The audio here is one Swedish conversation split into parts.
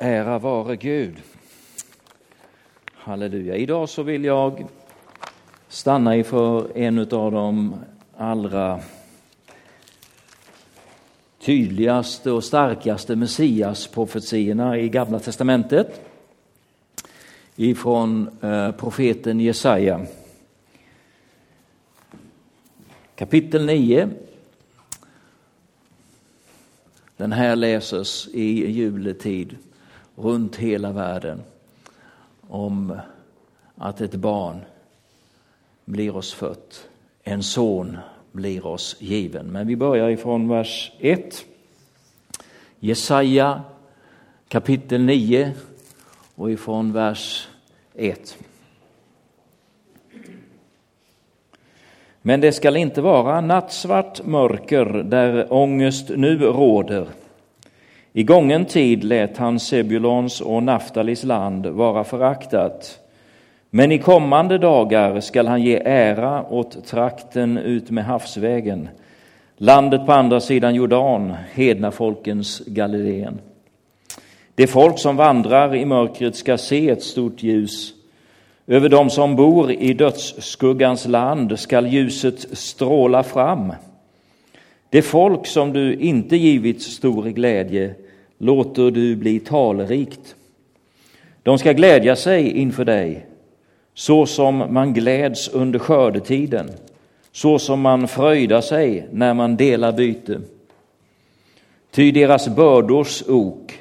Ära vare Gud. Halleluja. Idag så vill jag stanna inför en av de allra tydligaste och starkaste Messias-profetiorna i Gamla testamentet ifrån eh, profeten Jesaja. Kapitel 9 den här läses i juletid runt hela världen om att ett barn blir oss fött, en son blir oss given. Men vi börjar ifrån vers 1. Jesaja kapitel 9 och ifrån vers 1. Men det skall inte vara nattsvart mörker där ångest nu råder. I gången tid lät han Sebulons och Naftalis land vara föraktat. Men i kommande dagar skall han ge ära åt trakten ut med havsvägen, landet på andra sidan Jordan, hedna folkens Galileen. Det folk som vandrar i mörkret ska se ett stort ljus. Över dem som bor i dödsskuggans land skall ljuset stråla fram. Det folk som du inte givit stor glädje låter du bli talrikt. De ska glädja sig inför dig, så som man gläds under skördetiden, så som man fröjdar sig när man delar byte. Ty deras bördors ok,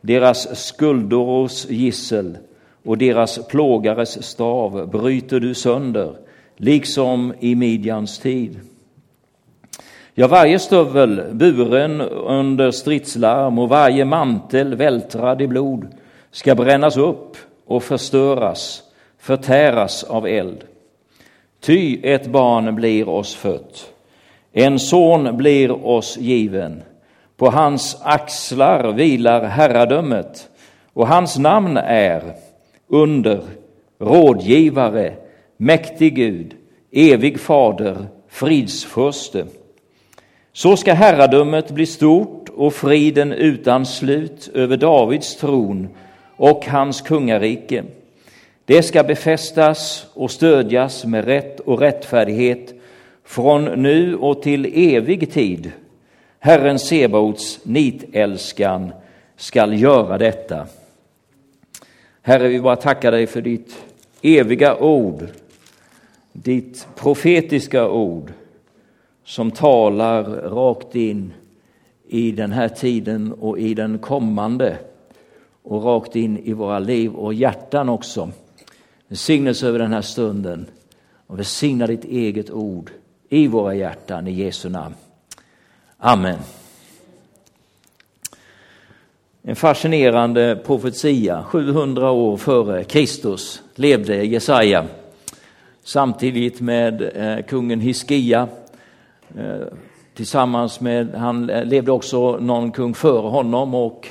deras skuldors gissel och deras plågares stav bryter du sönder, liksom i Midjans tid. Ja, varje stövel buren under stridslarm och varje mantel vältrad i blod ska brännas upp och förstöras, förtäras av eld. Ty ett barn blir oss fött, en son blir oss given. På hans axlar vilar herradömet och hans namn är under, rådgivare, mäktig Gud, evig fader, fridsförste. Så ska herradömet bli stort och friden utan slut över Davids tron och hans kungarike. Det ska befästas och stödjas med rätt och rättfärdighet från nu och till evig tid. Herren Sebaots nitälskan skall göra detta. Herre, vi bara tackar dig för ditt eviga ord, ditt profetiska ord som talar rakt in i den här tiden och i den kommande och rakt in i våra liv och hjärtan också. Välsignelse över den här stunden och välsigna ditt eget ord i våra hjärtan i Jesu namn. Amen. En fascinerande profetia. 700 år före Kristus levde Jesaja samtidigt med eh, kungen Hiskia Eh, tillsammans med, han levde också någon kung före honom och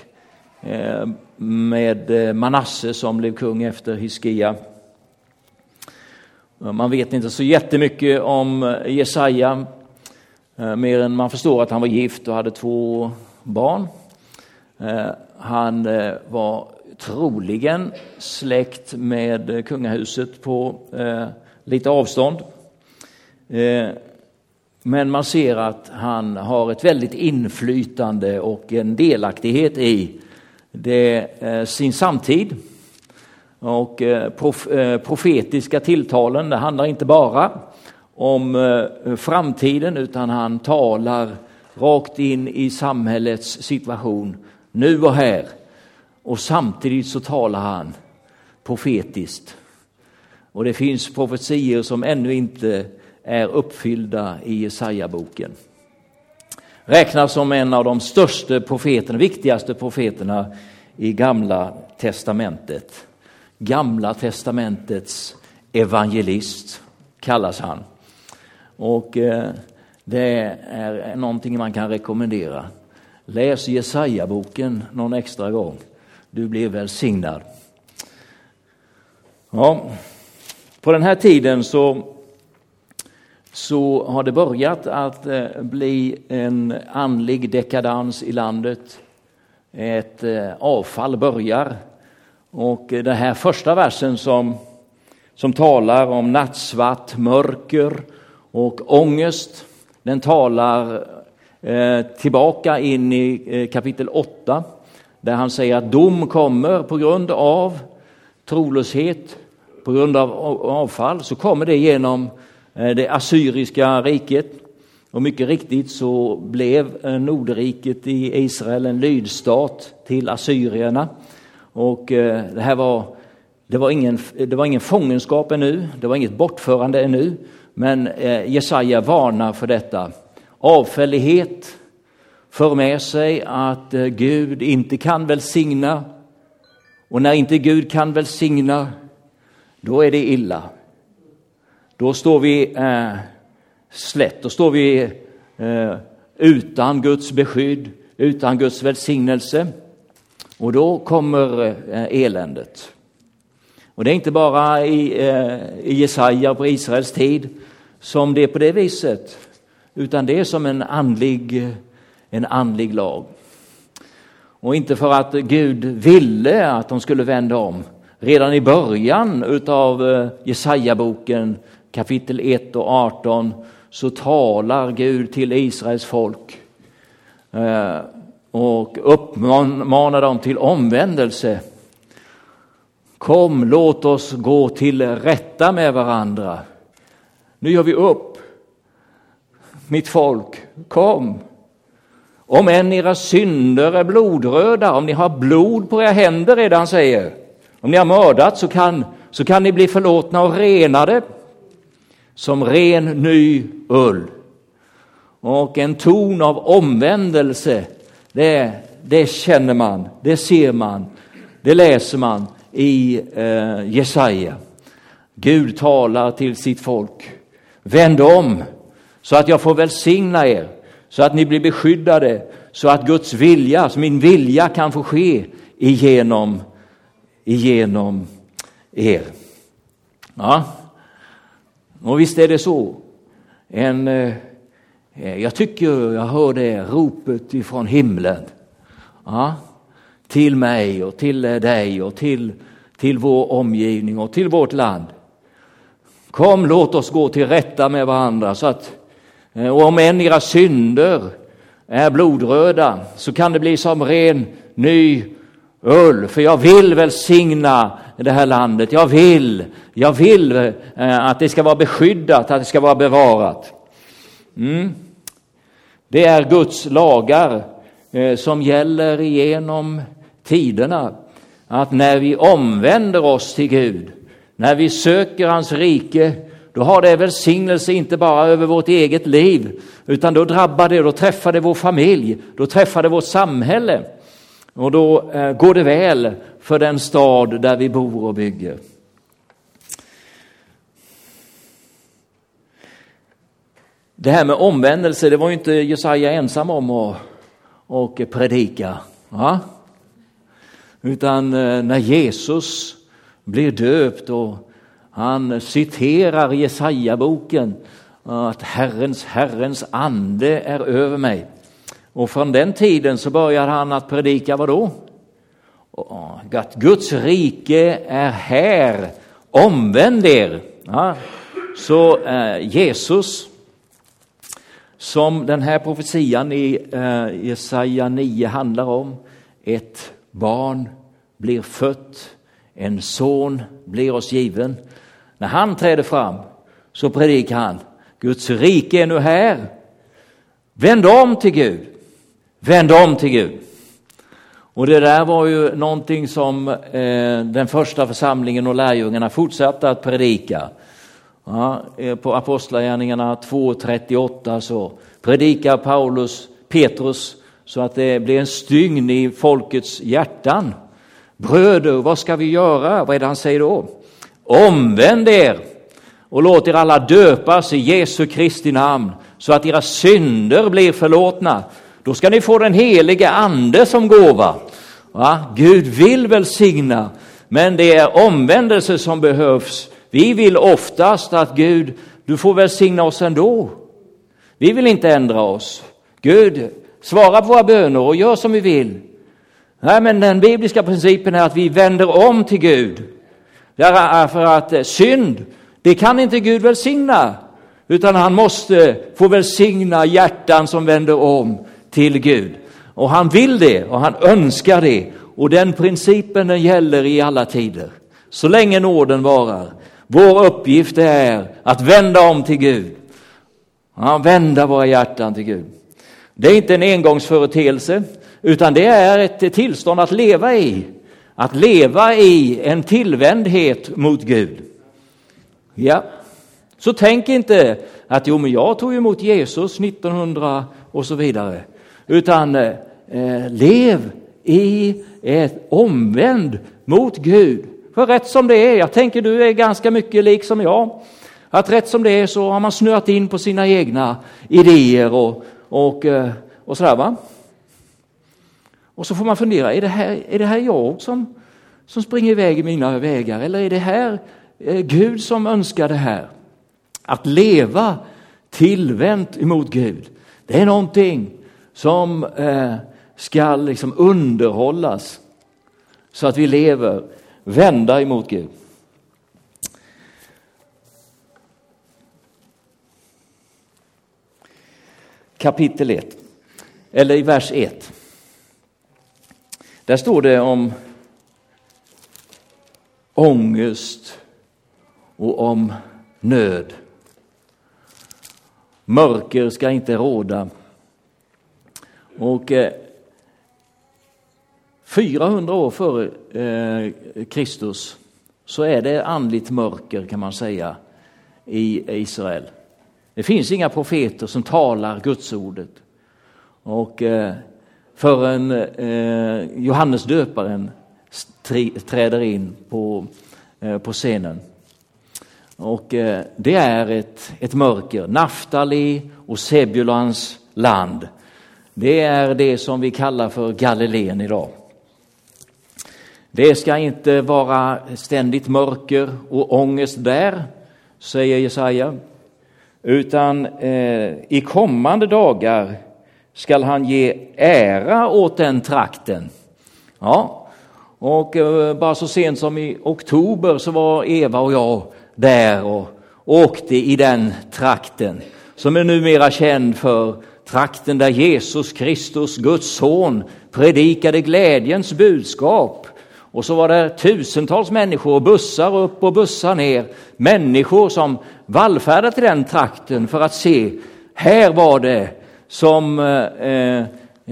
eh, med eh, Manasse som blev kung efter Hiskia. Man vet inte så jättemycket om Jesaja, mer än man förstår att han var gift och hade två barn. Han var troligen släkt med kungahuset på lite avstånd. Men man ser att han har ett väldigt inflytande och en delaktighet i det, eh, sin samtid. Och eh, prof, eh, profetiska tilltalen, det handlar inte bara om framtiden utan han talar rakt in i samhällets situation nu och här. Och samtidigt så talar han profetiskt. Och det finns profetier som ännu inte är uppfyllda i Jesaja-boken. Räknas som en av de största profeterna, viktigaste profeterna i Gamla testamentet. Gamla testamentets evangelist kallas han. Och eh, det är någonting man kan rekommendera. Läs Jesaja-boken någon extra gång. Du blir välsignad. Ja, på den här tiden så så har det börjat att eh, bli en andlig dekadans i landet. ett eh, avfall börjar. Och eh, den här första versen som, som talar om nattsvart mörker och ångest, den talar tillbaka in i kapitel 8 där han säger att dom kommer på grund av trolöshet, på grund av avfall, så kommer det genom Eh, det assyriska riket. Och mycket riktigt så blev eh, Nordriket i Israel en lydstat till assyrierna. Och eh, det här var, det var, ingen, det var ingen fångenskap ännu, det var inget bortförande ännu, men Jesaja varnar för detta. Avfällighet för med sig att Gud inte kan välsigna och när inte Gud kan välsigna, då är det illa. Då står vi eh, slätt, då står vi eh, utan Guds beskydd, utan Guds välsignelse. Och då kommer eh, eländet. Och det är inte bara i, eh, i Jesaja på Israels tid som det är på det viset, utan det är som en andlig, eh, en andlig lag. Och inte för att Gud ville att de skulle vända om. Redan i början av eh, Jesaja-boken kapitel 1 och 18 så talar Gud till Israels folk eh, och uppmanar dem till omvändelse. Kom, låt oss gå till rätta med varandra. Nu gör vi upp. Mitt folk, kom, om än era synder är blodröda, om ni har blod på era händer, redan, han säger. Om ni har mördat så kan, så kan ni bli förlåtna och renade som ren ny ull. Och en ton av omvändelse, det, det känner man, det ser man, det läser man i eh, Jesaja. Gud talar till sitt folk. Vänd om så att jag får välsigna er så att ni blir beskyddade, så att Guds vilja, så min vilja kan få ske igenom, igenom er. Ja, och visst är det så. En, eh, jag tycker jag hör det ropet ifrån himlen. Ja, till mig och till eh, dig och till, till vår omgivning och till vårt land. Kom, låt oss gå till rätta med varandra så att eh, och om än era synder är blodröda så kan det bli som ren ny ull, för jag vill välsigna i det här landet. Jag vill, jag vill eh, att det ska vara beskyddat, att det ska vara bevarat. Mm. Det är Guds lagar eh, som gäller genom tiderna. Att när vi omvänder oss till Gud, när vi söker hans rike, då har det välsignelse inte bara över vårt eget liv, utan då drabbar det, då träffar det vår familj, då träffar det vårt samhälle. Och då eh, går det väl för den stad där vi bor och bygger. Det här med omvändelse, det var ju inte Jesaja ensam om att och predika. Va? Utan eh, när Jesus blir döpt och han citerar Jesaja-boken att Herrens, Herrens ande är över mig. Och från den tiden så började han att predika vad då? Att Guds rike är här, omvänd er. Ja, så eh, Jesus, som den här profetian i eh, Jesaja 9 handlar om, ett barn blir fött, en son blir oss given. När han träder fram så predikar han Guds rike är nu här. Vänd om till Gud. Vänd om till Gud. Och det där var ju någonting som eh, den första församlingen och lärjungarna fortsatte att predika. Ja, eh, på Apostlagärningarna 2.38 så predikar Paulus, Petrus, så att det blir en stygn i folkets hjärtan. Bröder, vad ska vi göra? Vad är det han säger då? Omvänd er och låt er alla döpas i Jesu Kristi namn så att era synder blir förlåtna. Då ska ni få den helige ande som gåva. Va? Gud vill välsigna, men det är omvändelse som behövs. Vi vill oftast att Gud, du får välsigna oss ändå. Vi vill inte ändra oss. Gud, svara på våra böner och gör som vi vill. Nej, men den bibliska principen är att vi vänder om till Gud. Därför att eh, synd, det kan inte Gud välsigna, utan han måste få välsigna hjärtan som vänder om till Gud. Och han vill det och han önskar det. Och den principen den gäller i alla tider. Så länge nåden varar. Vår uppgift är att vända om till Gud. Ja, vända våra hjärtan till Gud. Det är inte en engångsföreteelse, utan det är ett tillstånd att leva i. Att leva i en tillvändhet mot Gud. Ja, så tänk inte att jo, men jag tog emot Jesus 1900 och så vidare. Utan eh, eh, lev i ett omvänd mot Gud. För rätt som det är, jag tänker du är ganska mycket lik som jag, att rätt som det är så har man snöat in på sina egna idéer och, och, eh, och sådär va. Och så får man fundera, är det här, är det här jag som, som springer iväg i mina vägar eller är det här eh, Gud som önskar det här? Att leva tillvänt emot Gud, det är någonting som eh, ska liksom underhållas så att vi lever vända emot Gud. Kapitel 1, eller i vers 1. Där står det om ångest och om nöd. Mörker ska inte råda. Och eh, 400 år före eh, Kristus så är det andligt mörker kan man säga i Israel. Det finns inga profeter som talar Gudsordet. Och eh, förrän eh, Johannes döparen träder in på, eh, på scenen. Och eh, det är ett, ett mörker. Naftali och Sebulans land. Det är det som vi kallar för Galileen idag. Det ska inte vara ständigt mörker och ångest där, säger Jesaja, utan eh, i kommande dagar skall han ge ära åt den trakten. Ja, och eh, bara så sent som i oktober så var Eva och jag där och åkte i den trakten som är numera känd för trakten där Jesus Kristus, Guds son, predikade glädjens budskap och så var det tusentals människor, och bussar upp och bussar ner, människor som vallfärdade till den trakten för att se, här var det som eh,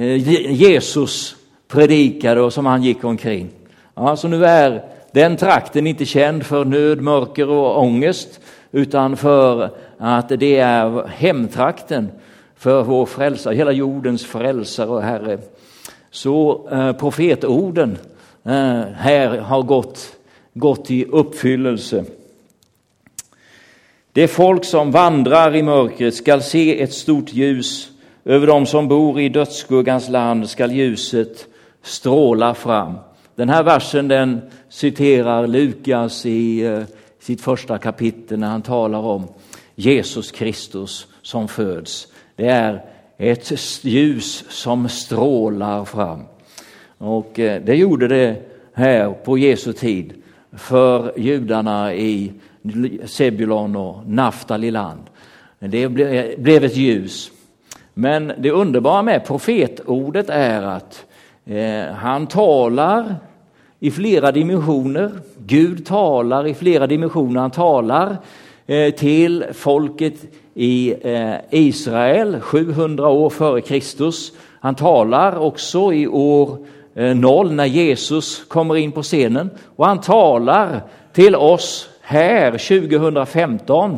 eh Jesus predikade och som han gick omkring. Ja, så nu är den trakten inte känd för nöd, mörker och ångest, utan för att det är hemtrakten för vår frälsare, hela jordens frälsare och Herre. Så eh, profetorden Eh, Eh, här har gått, gått i uppfyllelse. Det folk som vandrar i mörkret skall se ett stort ljus. Över dem som bor i dödsskuggans land skall ljuset stråla fram. Den här versen den citerar Lukas i eh, sitt första kapitel när han talar om Jesus Kristus som föds. Det är ett ljus som strålar fram. Och eh, det gjorde det här på Jesu tid för judarna i Sebulon och Naftaliland. Det blev ett ljus. Men det underbara med profetordet är att eh, han talar i flera dimensioner. Gud talar i flera dimensioner. Han talar eh, till folket i Israel 700 år före Kristus. Han talar också i år Eh, noll när Jesus kommer in på scenen och han talar till oss här 2015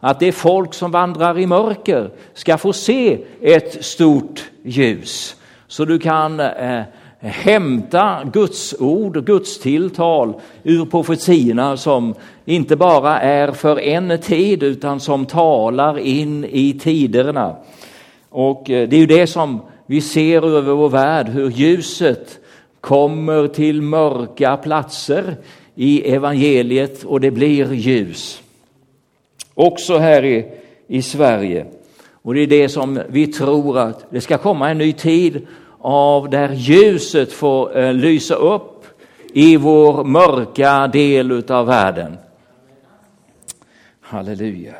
att det folk som vandrar i mörker ska få se ett stort ljus. Så du kan eh, hämta Guds ord och Guds tilltal ur profetierna som inte bara är för en tid utan som talar in i tiderna. Och eh, det är ju det som vi ser över vår värld hur ljuset kommer till mörka platser i evangeliet och det blir ljus. Också här i, i Sverige. Och det är det som vi tror att det ska komma en ny tid av där ljuset får eh, lysa upp i vår mörka del av världen. Halleluja.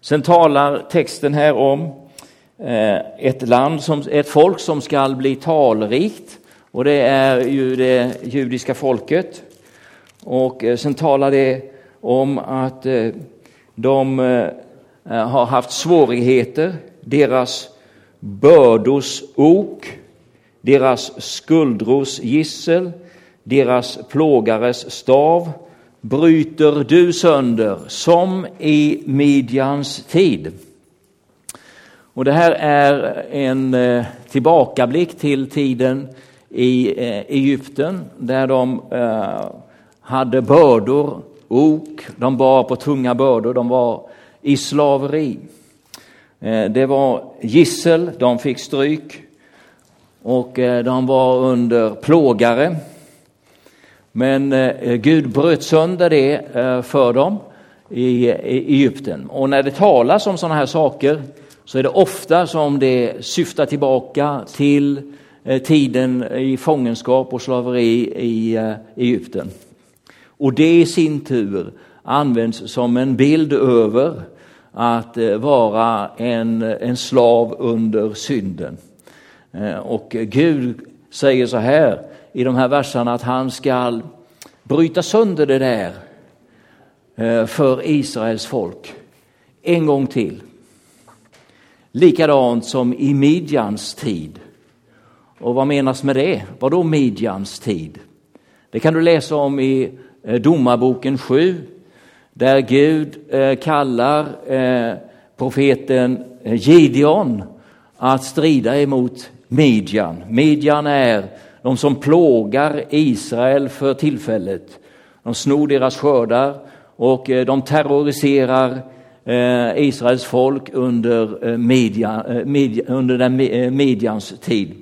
Sen talar texten här om Eh, ett land, som, ett folk som skall bli talrikt och det är ju det judiska folket. Och eh, sen talar det om att eh, de har haft svårigheter, deras bördors ok, deras skuldros gissel, deras plågares stav bryter du sönder som i Midjans tid. Och det här är en eh, tillbakablick till tiden i eh, Egypten där de eh, hade bördor, ok, de bar på tunga bördor, de var i slaveri. Det var gissel, de fick stryk och de var under plågare. Men Gud bröt sönder det för dem i Egypten. Och när det talas om sådana här saker så är det ofta som det syftar tillbaka till eh, tiden i fångenskap och slaveri i eh, Egypten. Och det i sin tur används som en bild över att eh, vara en, en slav under synden. Och Gud säger så här i de här verserna att han ska bryta sönder det där för Israels folk en gång till. Likadant som i Midjans tid. Och vad menas med det? Vad då Midjans tid? Det kan du läsa om i eh, Domarboken 7 där Gud eh, kallar eh, profeten Gideon att strida emot Midjan. Midjan är de som plågar Israel för tillfället. De snor deras skördar och de terroriserar Eh, Israels folk under, eh, media, eh, media, under den Medians tid.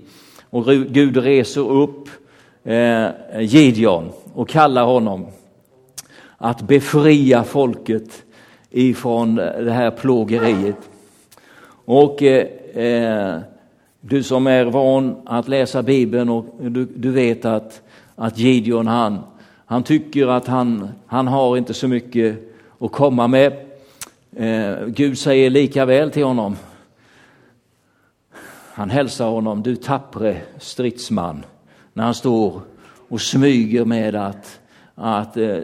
Och Gud reser upp Gideon och kallar honom att befria folket ifrån det här plågeriet. Och eh, du som är van att läsa Bibeln och du, du vet att, att Gideon han, han tycker att han, han har inte så mycket att komma med. Eh, Gud säger lika väl till honom. Han hälsar honom, du tappre stridsman, när han står och smyger med att, att eh,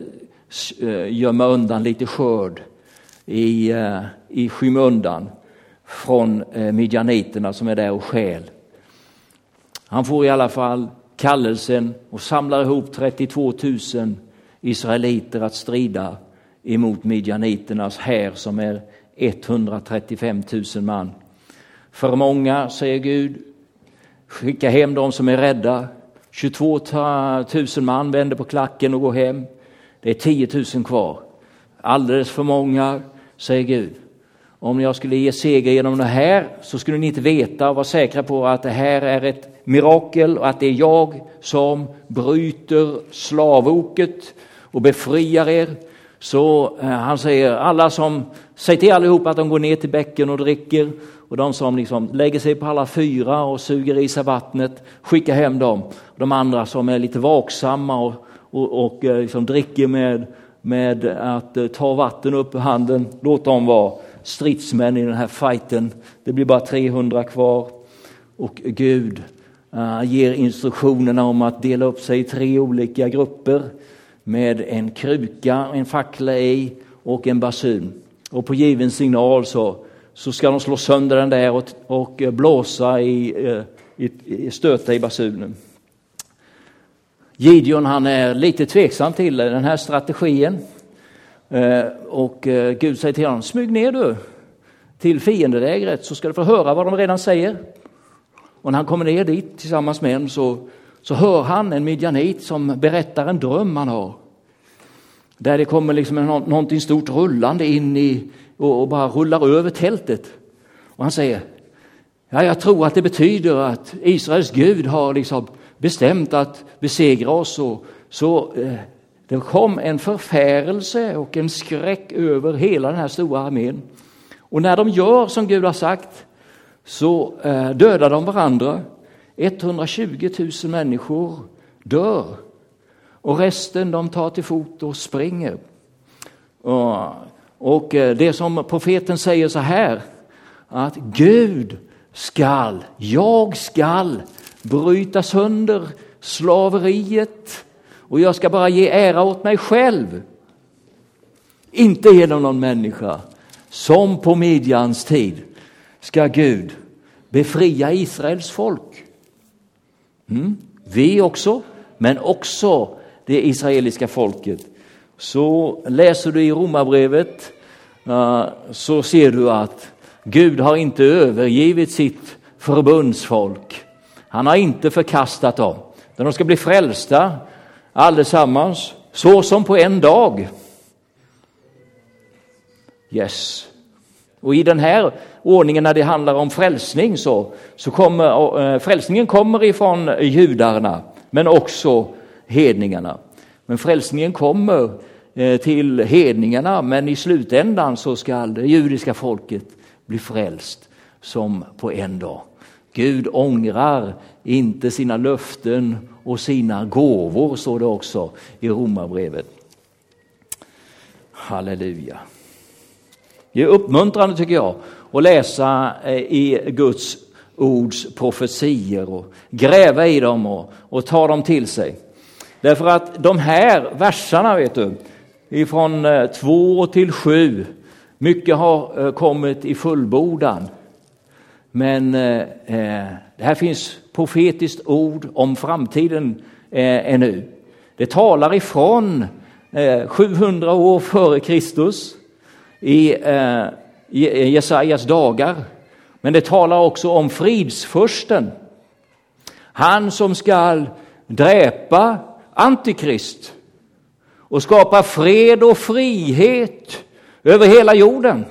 eh, gömma undan lite skörd i, eh, i skymundan från eh, midjaniterna som är där och skäl. Han får i alla fall kallelsen och samlar ihop 32 000 israeliter att strida emot midjaniternas här som är 135 000 man. För många, säger Gud, skicka hem de som är rädda. 22 000 man vänder på klacken och går hem. Det är 10 000 kvar. Alldeles för många, säger Gud om jag skulle ge seger genom det här så skulle ni inte veta och vara säkra på att det här är ett mirakel och att det är jag som bryter slavoket och befriar er. Så eh, han säger alla som, säg till allihopa att de går ner till bäcken och dricker och de som liksom lägger sig på alla fyra och suger i sig vattnet, skicka hem dem. De andra som är lite vaksamma och, och, och eh, liksom dricker med, med att eh, ta vatten upp ur handen, låt dem vara stridsmän i den här fighten. Det blir bara 300 kvar och Gud eh, ger instruktionerna om att dela upp sig i tre olika grupper med en kruka, en fackla i och en basun. Och på given signal så, så ska de slå sönder den där och, och blåsa i, eh, i, i, stöta i basunen. Gideon han är lite tveksam till den här strategin. Eh, och eh, Gud säger till honom, smyg ner du till fiendelägret så ska du få höra vad de redan säger. Och när han kommer ner dit tillsammans med en så, så hör han en midjanit som berättar en dröm han har. Där det kommer liksom någonting stort rullande in i och, bara rullar över tältet. Och han säger, ja, jag tror att det betyder att Israels Gud har liksom bestämt att besegra oss och så eh, det kom en förfärelse och en skräck över hela den här stora armén. Och när de gör som Gud har sagt så eh, dödar de varandra. 120 000 människor dör och resten de tar till fot och springer. Och eh, det som profeten säger så här, att Gud skall, jag skall bryta sönder slaveriet och jag ska bara ge ära åt mig själv. Inte genom någon människa. Som på Midjans tid ska Gud befria Israels folk. Mm. Vi också, men också det israeliska folket. Så läser du i Romarbrevet eh, så ser du att Gud har inte övergivit sitt förbundsfolk. Han har inte förkastat dem. De ska bli frälsta allesammans, så som på en dag. Yes. Och i den här ordningen när det handlar om frälsning så, så kommer eh, frälsningen kommer ifrån judarna men också hedningarna. Men frälsningen kommer eh, till hedningarna men i slutändan så ska det judiska folket bli frälst som på en dag. Gud ångrar inte sina löften och sina gåvor, står det också i Romarbrevet. Halleluja. Det är uppmuntrande tycker jag och läsa eh, i Guds ords profetier och gräva i dem och, och ta dem till sig. Därför att de här verserna, vet du, ifrån eh, 2 till 7, mycket har eh, kommit i fullbordan. Men eh, det här finns profetiskt ord om framtiden eh, ännu. Det talar ifrån eh, 700 år före Kristus i eh, Eh, Jesajas dagar. Men det talar också om fridsförsten. Han som skall dräpa Antikrist och skapa fred och frihet över hela jorden.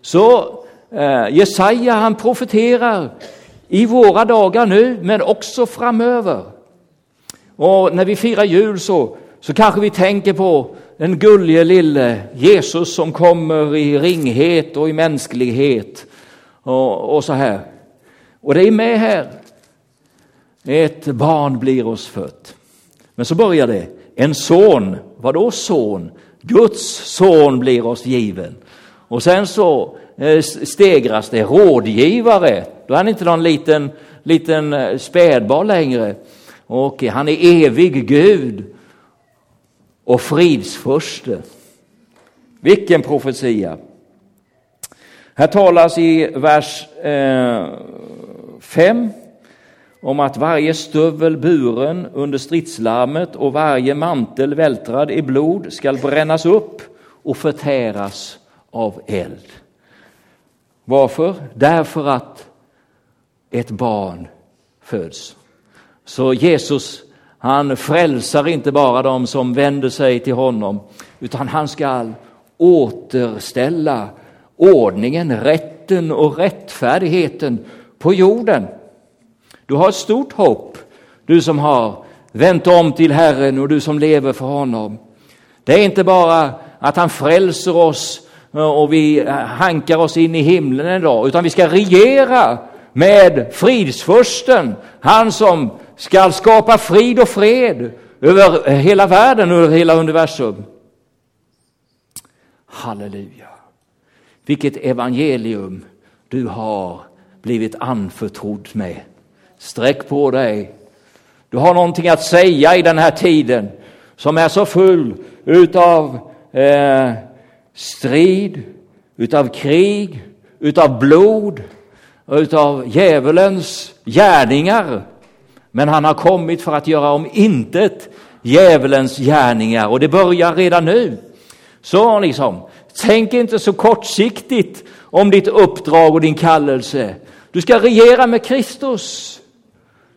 Så eh, Jesaja han profeterar i våra dagar nu, men också framöver. Och när vi firar jul så, så kanske vi tänker på den gullige lille Jesus som kommer i ringhet och i mänsklighet och, och så här. Och det är med här. Ett barn blir oss fött. Men så börjar det. En son, vadå son? Guds son blir oss given. Och sen så eh, stegras det rådgivare. Då är han inte någon liten, liten eh, spädbarn längre. Och han är evig Gud och fridsförste. Vilken profetia! Här talas i vers 5 eh, om att varje stövel buren under stridslarmet och varje mantel vältrad i blod skall brännas upp och förtäras av eld. Varför? Därför att ett barn föds. Så Jesus, han frälsar inte bara de som vänder sig till honom, utan han ska återställa ordningen, rätten och rättfärdigheten på jorden. Du har ett stort hopp, du som har vänt om till Herren och du som lever för honom. Det är inte bara att han frälser oss eh, och vi eh, hankar oss in i himlen en dag, utan vi ska regera med fridsfursten, han som ska skapa frid och fred över hela världen och hela universum. Halleluja! Vilket evangelium du har blivit anförtrodd med. Sträck på dig. Du har någonting att säga i den här tiden som är så full utav eh, strid, utav krig, utav blod, utav djävulens gärningar. Men han har kommit för att göra om intet djävulens gärningar och det börjar redan nu. Så liksom, tänk inte så kortsiktigt om ditt uppdrag och din kallelse. Du ska regera med Kristus.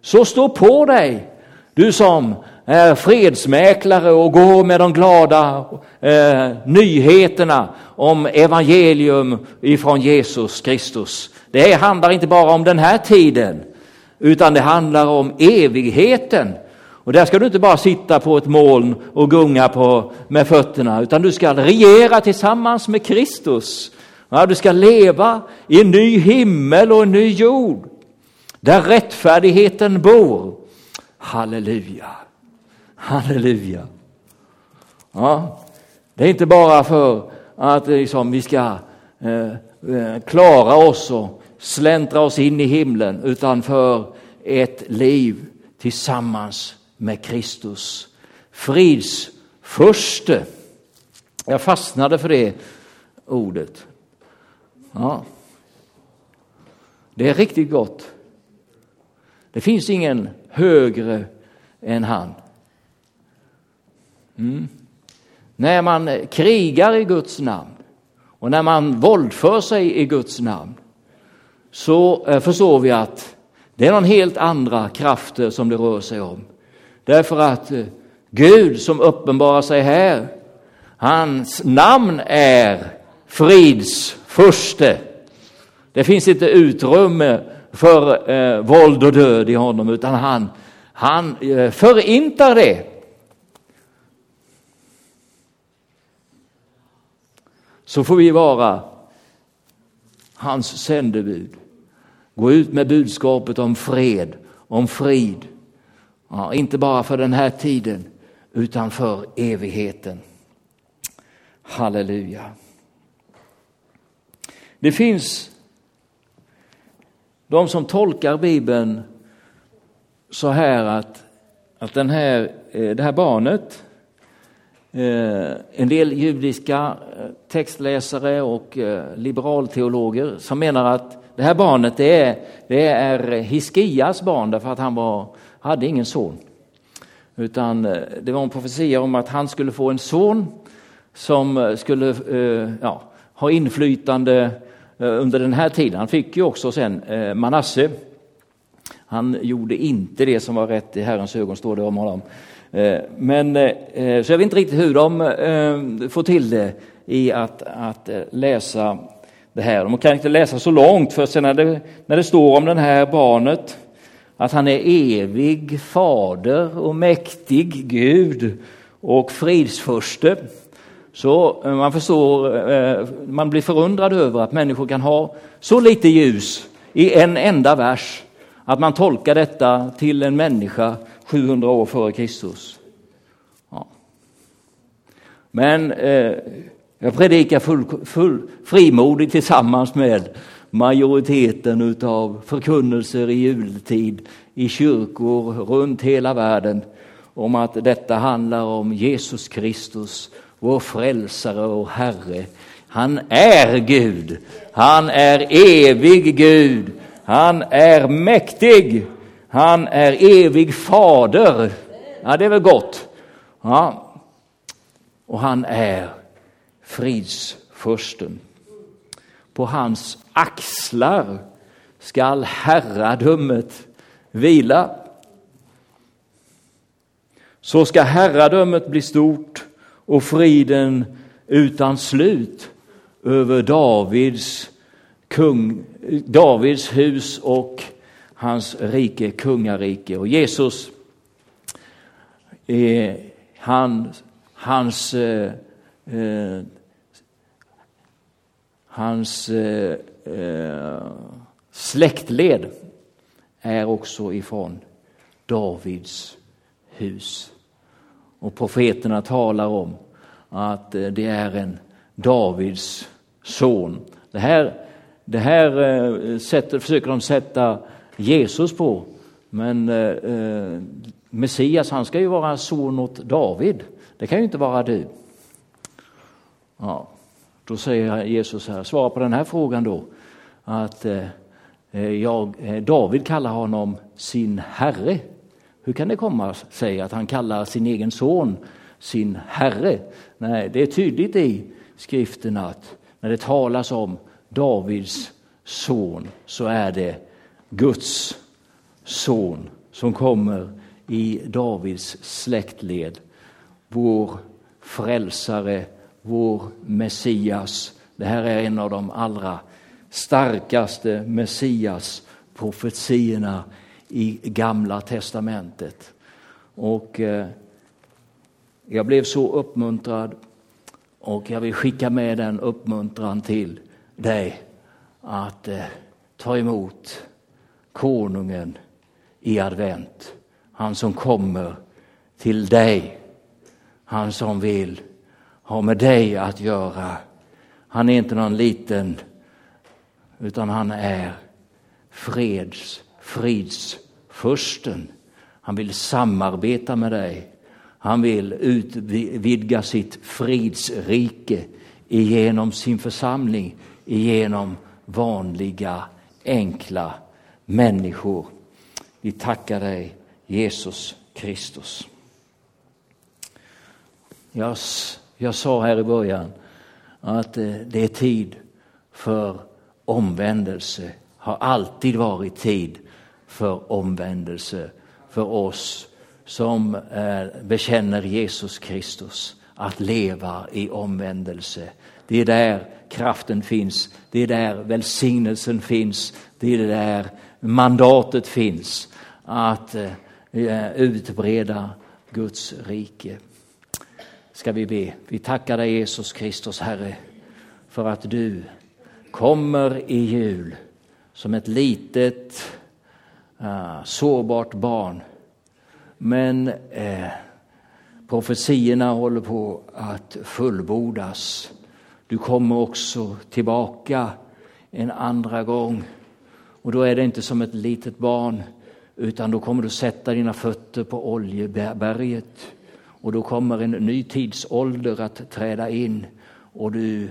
Så stå på dig, du som är fredsmäklare och går med de glada eh, nyheterna om evangelium ifrån Jesus Kristus. Det handlar inte bara om den här tiden, utan det handlar om evigheten. Och där ska du inte bara sitta på ett moln och gunga på, med fötterna, utan du ska regera tillsammans med Kristus. Ja, du ska leva i en ny himmel och en ny jord. där rättfärdigheten bor. Halleluja, halleluja. Ja, det är inte bara för att liksom, vi ska eh, eh, klara oss och släntra oss in i himlen, utan för ett liv tillsammans med Kristus. Frids förste. Jag fastnade för det ordet. Ja. Det är riktigt gott. Det finns ingen högre än han. Mm. När man krigar i Guds namn och när man våldför sig i Guds namn så eh, förstår vi att det är någon helt andra krafter som det rör sig om. Därför att eh, Gud som uppenbarar sig här, hans namn är fridsförste. Det finns inte utrymme för eh, våld och död i honom utan han, han eh, förintar det. Så får vi vara hans sändebud. Gå ut med budskapet om fred, om frid. Ja, inte bara för den här tiden utan för evigheten. Halleluja. Det finns de som tolkar Bibeln så här att, att den här, eh, det här barnet, eh, en del judiska eh, textläsare och liberalteologer som menar att det här barnet det är, det är Hiskias barn därför att han var, hade ingen son. Utan eh, det var en profetia om att han skulle få en son som eh, skulle eh, ja, ha inflytande under den här tiden. Han fick ju också sen Manasse. Han gjorde inte det som var rätt i Herrens ögon, står det om honom. Men, så jag vet inte riktigt hur de får till det i att, att läsa det här. Man kan inte läsa så långt, för sen när det, när det står om det här barnet, att han är evig fader och mäktig Gud och fridsförste. Så eh, man förstår, eh, man blir förundrad över att människor kan ha så lite ljus i en enda vers att man tolkar detta till en människa 700 år före Kristus. Ja. Men eh, jag predikar full, full, frimodigt tillsammans med majoriteten av förkunnelser i jultid i kyrkor runt hela världen om att detta handlar om Jesus Kristus vår frälsare och Herre. Han är Gud. Han är evig Gud. Han är mäktig. Han är evig fader. Ja, det är väl gott. Ja. Och han är fridsfursten. På hans axlar skall herradömet vila. Så ska herradömet bli stort och friden utan slut över Davids, kung, Davids hus och hans rike, kungarike. Och Jesus, eh, han, hans, eh, eh hans eh, eh, släktled är också ifrån Davids hus. Och profeterna talar om att eh, det är en Davids son. Det här, det här eh, sätter, försöker de sätta Jesus på. Men eh, eh Messias, han ska ju vara son åt David. Det kan ju inte vara du. Ja, då säger Jesus här, svara på den här frågan då. Att eh, jag, eh, David kallar honom sin herre. Hur kan det komma sig att han kallar sin egen son sin herre? Nej, det är tydligt i skriften att när det talas om Davids son så är det Guds son som kommer i Davids släktled. Vår frälsare, vår Messias. Det här är en av de allra starkaste Messias profetiorna i Gamla testamentet. Och eh, jag blev så uppmuntrad och jag vill skicka med den uppmuntran till dig att eh, ta emot konungen i advent. Han som kommer till dig. Han som vill har med dig att göra. Han är inte någon liten, utan han är freds, fridsfursten. Han vill samarbeta med dig. Han vill utvidga sitt fridsrike genom sin församling, genom vanliga enkla människor. Vi tackar dig Jesus Kristus. Jag, jag sa här i början att eh, det är tid för omvändelse, har alltid varit tid för omvändelse för oss som eh, bekänner Jesus Kristus, att leva i omvändelse. Det är där kraften finns, det är där välsignelsen finns, det är där mandatet finns att eh, utbreda Guds rike. Ska vi be. Vi tackar dig Jesus Kristus Herre för att du kommer i jul som ett litet uh, sårbart barn. Men uh, profetierna håller på att fullbordas. Du kommer också tillbaka en andra gång. Och då är det inte som ett litet barn, utan då kommer du sätta dina fötter på Oljeberget. Och då kommer en ny tidsålder att träda in och du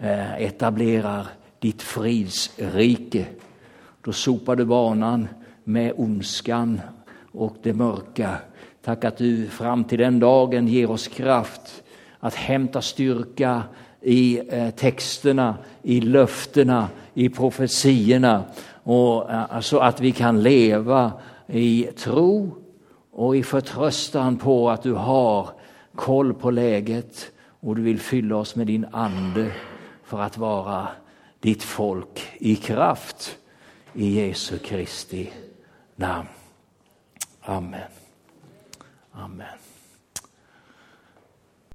eh, etablerar ditt fridsrike. Då sopar du banan med ondskan och det mörka. Tack att du fram till den dagen ger oss kraft att hämta styrka i eh, texterna, i löftena, i profetierna och eh, så att vi kan leva i tro och i förtröstan på att du har koll på läget och du vill fylla oss med din ande för att vara ditt folk i kraft i Jesu Kristi namn. Amen. Amen.